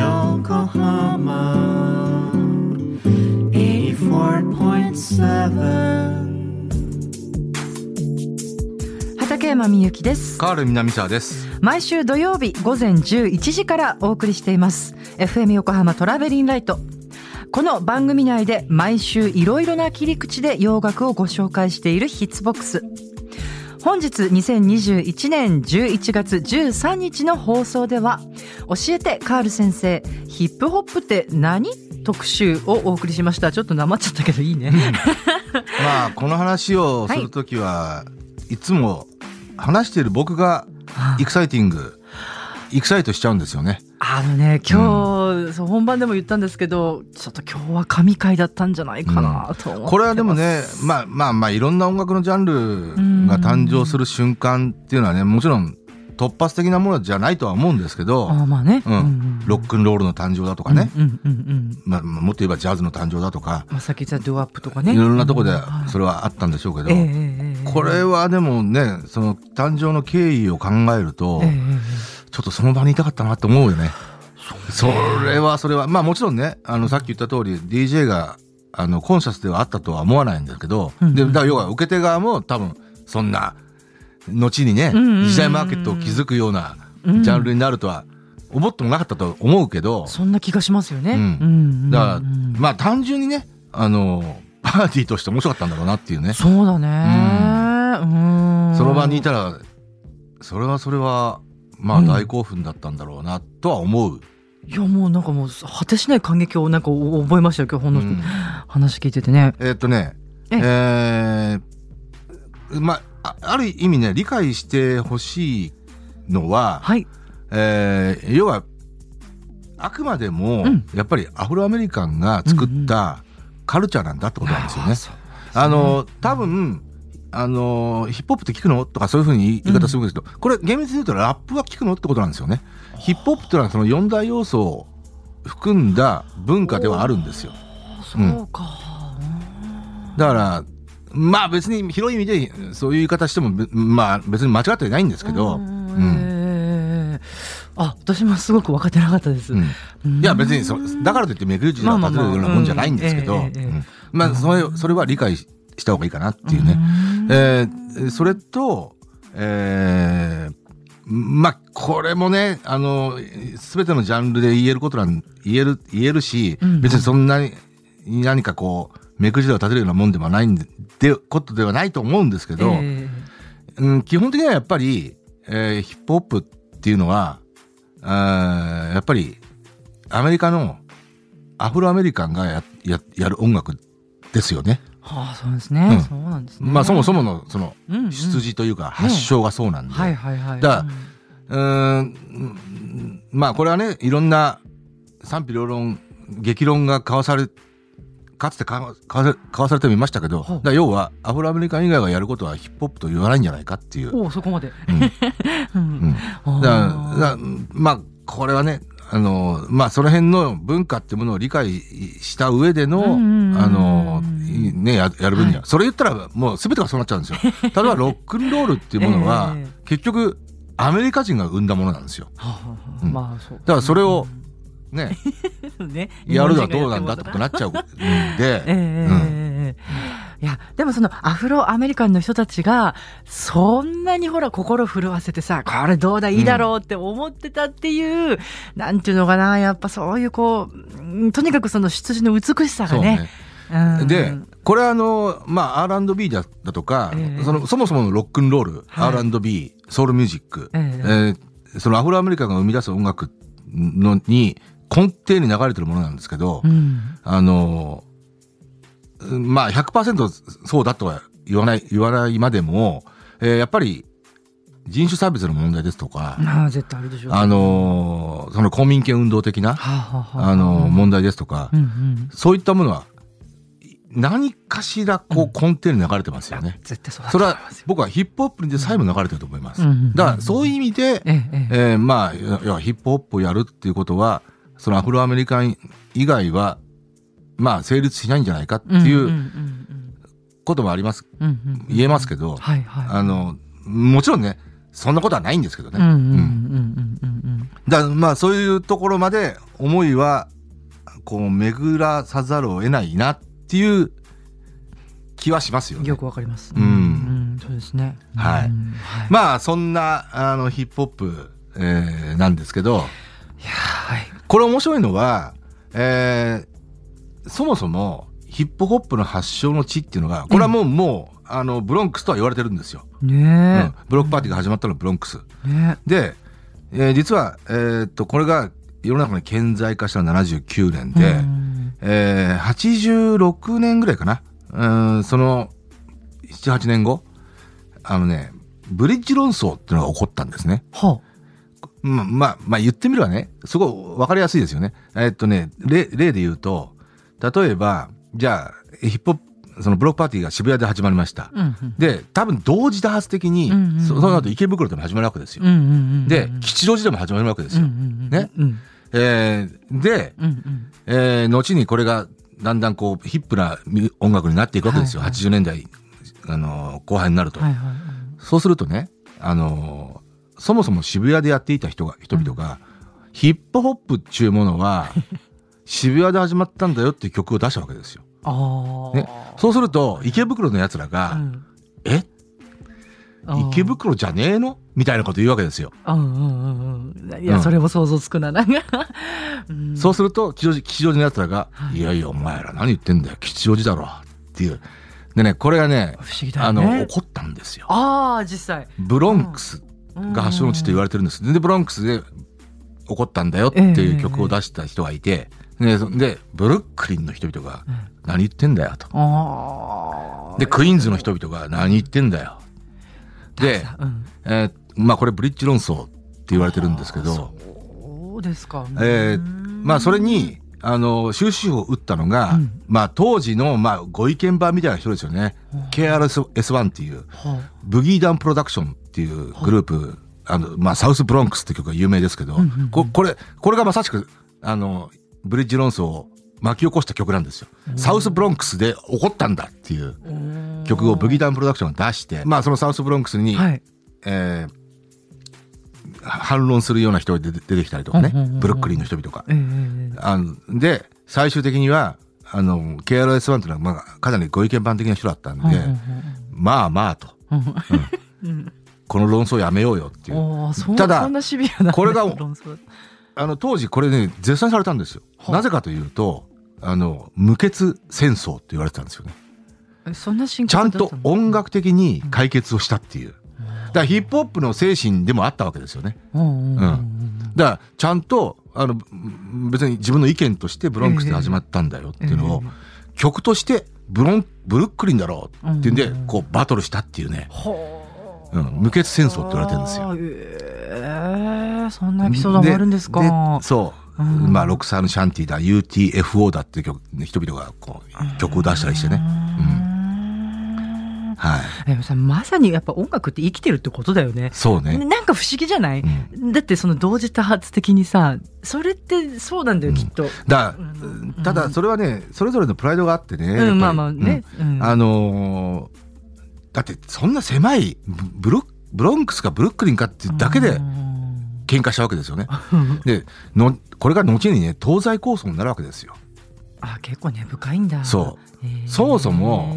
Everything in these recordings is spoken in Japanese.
Yokohama. 84.7畠山みゆきです。カール南沢です。毎週土曜日午前11時からお送りしています。FM 横浜トラベリンライト。この番組内で毎週いろいろな切り口で洋楽をご紹介しているヒッツボックス本日2021年11月13日の放送では教えてカール先生ヒップホップって何特集をお送りしました？ちょっとなまっちゃったけどいいね。まあこの話をするときは、い、つも話している僕がエクサイティング、エクサイトしちゃうんですよね。あのね今日、そう本番でも言ったんですけどちょっと今日は神回だったんじゃないかなと思ってます、これはでもね、まあまあまあいろんな音楽のジャンルが誕生する瞬間っていうのはね、もちろん突発的なものじゃないとは思うんですけど、あまあね、うん、ロックンロールの誕生だとかね、うんうんうんうん。まあ、もっと言えばジャズの誕生だとか、まあ、さっき言ったドゥアップとかね。いろんなとこではい。それはあったんでしょうけど、ええええええ。これはでもね、その誕生の経緯を考えると、えええ。ちょっとその場にいたかったなって思うよね。それはそれは、まあもちろんね、あのさっき言った通り DJ があのコンシャスではあったとは思わないんだけど、うんうんで、だから要は受け手側も多分そんな、後にね時代マーケットを築くようなうん。ジャンルになるとは思ってもなかったと思うけど、そんな気がしますよね、うん。うんだから、うん。まあ単純にね、あの、パーティーとして面白かったんだろうなっていうね。そうだね。うん。その場にいたら、それはそれは、まあ大興奮だったんだろうなとは思う。いやもうなんかもう果てしない感激をなんか覚えましたよ今日ほんの、うん。話聞いててね。えーっとね、ええ。ーまあ、あある意味ね、理解してほしいのは、はい。えー要は、あくまでもうん、やっぱりアフロアメリカンが作ったカルチャーなんだってことなんですよね。そう。あの、多分、あの、ヒップホップって聞くの？とかそういうふうに言い方するんですけど、これ厳密に言うとラップは聞くのってことなんですよね。ヒップホップってのはその四大要素を含んだ文化ではあるんですよ。そうか、だから、まあ別に広い意味でそういう言い方しても、べまあ別に間違ってないんですけど、ううんん。ええあ私もすごく分かってなかったです、うん。うん。いや別にそだからといって目くるじを立てるようなもんじゃないんですけど、まあそれそれは理解した方がいいかなっていうね。えーそれと、えーまあ、これもね、あの、すべてのジャンルで言えることなん、言える、言えるし、うん別にそんなに、何かこう、目くじを立てるようなもんではないんで、でことではないと思うんですけど、えうん、基本的にはやっぱり、えーヒップホップっていうのは、あーやっぱり、アメリカの、アフロアメリカンがや、や、やる音楽ですよね。えはあそうですね、うん。そうなんですね。まあそもそもの、その、うんうん。出自というか、発祥がそうなんで。はいはいはい。だからうーん、まあこれはね、いろんな賛否両論、激論が交わされ、かつて交わ交わされてみましたけど、だ要はアフロアメリカン以外がやることはヒップホップと言わないんじゃないかっていう。おおそこまで、うん。うん。うん、だだまあこれはね、あの、まあその辺の文化ってものを理解した上での、うんあの、いね、ややる分には、はい。それ言ったらもう全てがそうなっちゃうんですよ。例えばロックンロールっていうものは、ええ。結局アメリカ人が生んだものなんですよ。まあそう。だからそれをね、ね。やるのはどうなんだってことになっちゃうんで、ええいやでもそのアフロアメリカンの人たちがそんなにほら心震わせてさこれどうだいいだろうって思ってたっていう、なんていうのかなやっぱそういうこううんとにかくその出自の美しさがね。ね。うん。で、これはあの、まあ、R&B だだとか、ええ。その、そもそものロックンロール、はい。R&B、ソウルミュージック、ええ。えーそのアフロアメリカが生み出す音楽のに根底に流れてるものなんですけど、うん。あの、うんまあ100%そうだとは言わない、言わないまでも、えーやっぱり人種差別の問題ですとか、まあ絶対あるでしょうあのと、その公民権運動的な、はあはあはああの、問題ですとかう、んうんそういったものは、何かしらこう根底に流れてますよね。絶対そうだそれは。僕はヒップホップにでさえも流れてると思います。うんうんうんだからそういう意味で、えええええーまあ、ヒップホップをやるっていうことは、そのアフロアメリカン以外は、まあ、成立しないんじゃないかっていうこともあります、言えますけど、はいはい。あの、もちろんね、そんなことはないんですけどね。だまあ、そういうところまで思いは、こう、巡らさざるを得ないなっていう気はしますよね。うんよくわかります。うんうんそうですね。はいまあ、そんな、あの、ヒップホップ、えーなんですけど、いやはい。これ面白いのは、えーそもそもヒップホップの発祥の地っていうのが、これはもう、もう、あの、ブロンクスとは言われてるんですよ。うんねブロックパーティーが始まったのはブロンクス。え。ねで、えー実は、えーっと、これが世の中に顕在化したのは79年え。で、うんえー86年ぐらいかな。うん、その、7、8年後、あのね、ブリッジ論争っていうのが起こったんですね。はまあ、まあ、まあ言ってみればね、すごいわかりやすいですよね。えっとね、例、例で言うと、例えば、じゃあ、ヒップホップ、そのブロックパーティーが渋谷で始まりました。あ。うんうんで、多分同時多発的に、うんうんうんそその後池袋でも始まるわけですよ。うんうんうんで、吉祥寺でも始まるわけですよ。ねうんえーで、うんうんえー後にこれがだんだんこうヒップな音楽になっていくわけですよ。はいはい80年代、あのー後半になると。はいはいそうするとね、あのーそもそも渋谷でやっていた人が、人々が、ヒップホップっていうものは、渋谷で始まったんだよっていう曲を出したわけですよ。ね、そうすると、池袋の奴らが、うんえ？池袋じゃねえの？みたいなこと言うわけですよ。うんうんうんうん。いうや、んそれも想像つくな、なんか。うんそうすると、吉祥寺、吉祥寺の奴らが、はいいやいや、お前ら何言ってんだよ、吉祥寺だろ。っていう。でね、これがね、不思議だあの、よね。起こったんですよ。ああ、実際。ブロンクスが発祥の地って言われてるんです。で、ブロンクスで起こったんだよっていう曲を出した人がいて、で、そでブルックリンの人々がうん何言ってんだよと。ああ。で、クイーンズの人々が何言ってんだよ。で、うん、えーまあこれブリッジ論争って言われてるんですけど、そうですか。えーうんまあそれ、に、あの、終止符を打ったのが、うんまあ当時の、まあご意見番みたいな人ですよね。KRS-1 っていう、はブギーダンプロダクションっていうグループ、あの、まあ、サウスブロンクスって曲が有名ですけど、うんうんうんここれ、これがまさしく、あの、ブリッジ論争を巻き起こした曲なんですよ。サウスブロンクスで起こったんだっていうあ曲をブギーダンプロダクションが出して、まあ、そのサウスブロンクスに、はい。えー反論するような人が出て出てきたりとかね。うんうんうんうん、ブルックリンの人々が。ええあので、最終的には、あの、KRS-1 っていうのは、まあ、かなりご意見番的な人だったんで、うんうんまあまあと、うん。うん。この論争やめようよっていう。ただこれがあの、当時これね、絶賛されたんですよ。はあなぜかというと、あの、無血戦争って言われてたんですよね。えそんな深ちゃんと音楽的に解決をしたっていう。だからヒップホップの精神でもあったわけですよね。うんだから、ちゃんと、あの、別に自分の意見としてブロンクスで始まったんだよっていうのを、曲としてブロン、ブルックリンだろうっていうんで、うんこうバトルしたっていうね。はうん、無血戦争って言われてるんですよ。あええそんなエピソードもあるんですか。でそう。うんまあ、ロクサーヌ・シャンティだ、UTFO だっていう曲、人々がこう、曲を出したりしてね。うんはい。まさにやっぱ音楽って生きてるってことだよね。そうね。なんか不思議じゃない、だってその同時多発的にさ、それってそうなんだよ、うんきっと。だうんただ、それはね、それぞれのプライドがあってね。まあまあね。うんうんあのーだって、そんな狭い、ブロブロンクスかブルックリンかってだけでうん喧嘩したわけですよね。で、の、これが後にね、東西構想になるわけですよ。あ、結構根深いんだ。そうそもそも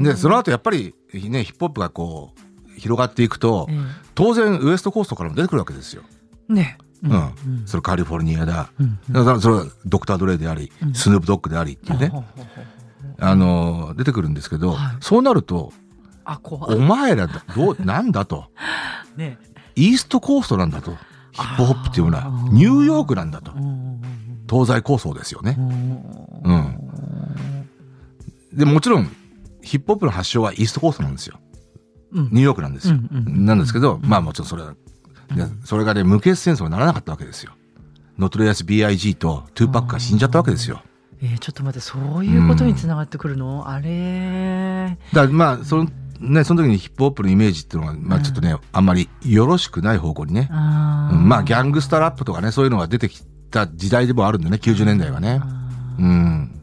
で、その後やっぱり、ね、ヒップホップがこう、広がっていくと、え当然ウエストコーストからも出てくるわけですよ。えね。うん。それカリフォルニアだ。うんだからそれはドクター・ドレイであり、うんスヌープ・ドッグでありっていうね、あのー、出てくるんですけど、はいそうなると、あ、怖おい。前らだ、どう、なんだと。ね。イーストコーストなんだと。ヒップホップっていうのはニューヨークなんだとう。ん東西抗争ですよねう。んうん。で、もちろん、ヒップホップの発祥はイーストコーストなんですよ。うんニューヨークなんですよ。うんうんなんですけど、まあもちろんそれは、でそれがね、無血戦争にならなかったわけですよ。ノトーリアス B.I.G. とトゥーパックが死んじゃったわけですよ。えーちょっと待ってそういうことにつながってくるの、あれだまあ、その、ね、その時にヒップホップのイメージっていうのが、まあちょっとね、あんまりよろしくない方向にね、まあギャングスタラップとかね、そういうのが出てきた時代でもあるんだよね、90年代はね。うん。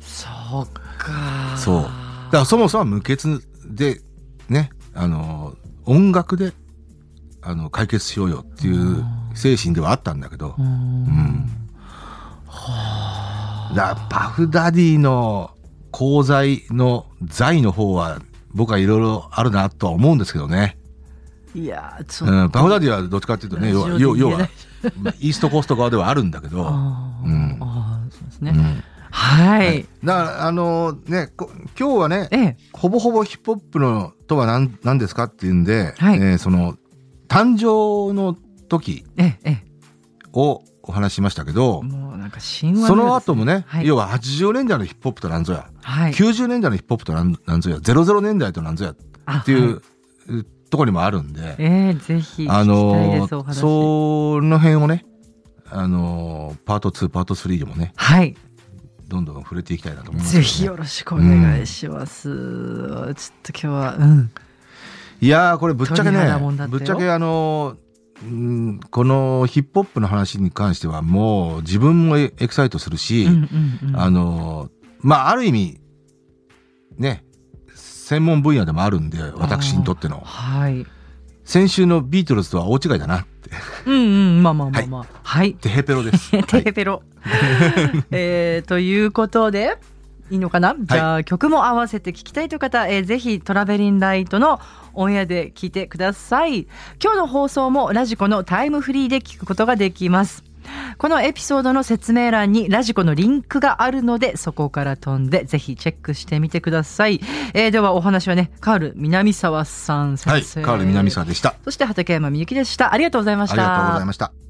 そうか。そう。だからそもそも無血で、ね、あの、音楽で、あの、解決しようよっていう精神ではあったんだけど、うん。うん。だパフダディの功罪の罪の方は、僕はいろいろあるなとは思うんですけどね。いやーちょっと、うん、パフダディはどっちかっていうとね、要は、要は、まあ イーストコースト側ではあるんだけど、あーうん。あーそうですね、うん。はい、だから、あのね、こ今日はね、ええ。ほぼほぼヒップホップのとは何何ですかっていうんで、はい。えーその、誕生の時えええ。をお話ししましたけどその後もね、はい。要は80年代のヒップホップとなんぞや、はい。90年代のヒップホップとなんなんぞや、00年代となんぞやあっていう、はところにもあるんで、ええぜひあのその辺をね、あのパート2、パート3でもね、はい。どんどん触れていきたいなと思いますね、ぜひよろしくお願いします、ちょっと今日はうん。いやーこれぶっちゃけ鳥ねぶっちゃけあのうんこのヒップホップの話に関してはもう自分もエエキサイトするし、うんうんうん。あのまあある意味ね専門分野でもあるんで私にとっての。はい。先週のビートルズとは大違いだなって。うんうんまあまあまあまあ。はい、テヘペロです。テ はい。ヘペロ、えーということでいいのかな、じゃあ曲も合わせて聞きたいという方、えーぜひトラベリンライトのオンエアで聞いてください。今日の放送もラジコのタイムフリーで聞くことができます。このエピソードの説明欄にラジコのリンクがあるのでそこから飛んでぜひチェックしてみてください、えーではお話はねカール南沢さん先はい、生カール南沢でした。そして畠山みゆきでした。ありがとうございました。ありがとうございました。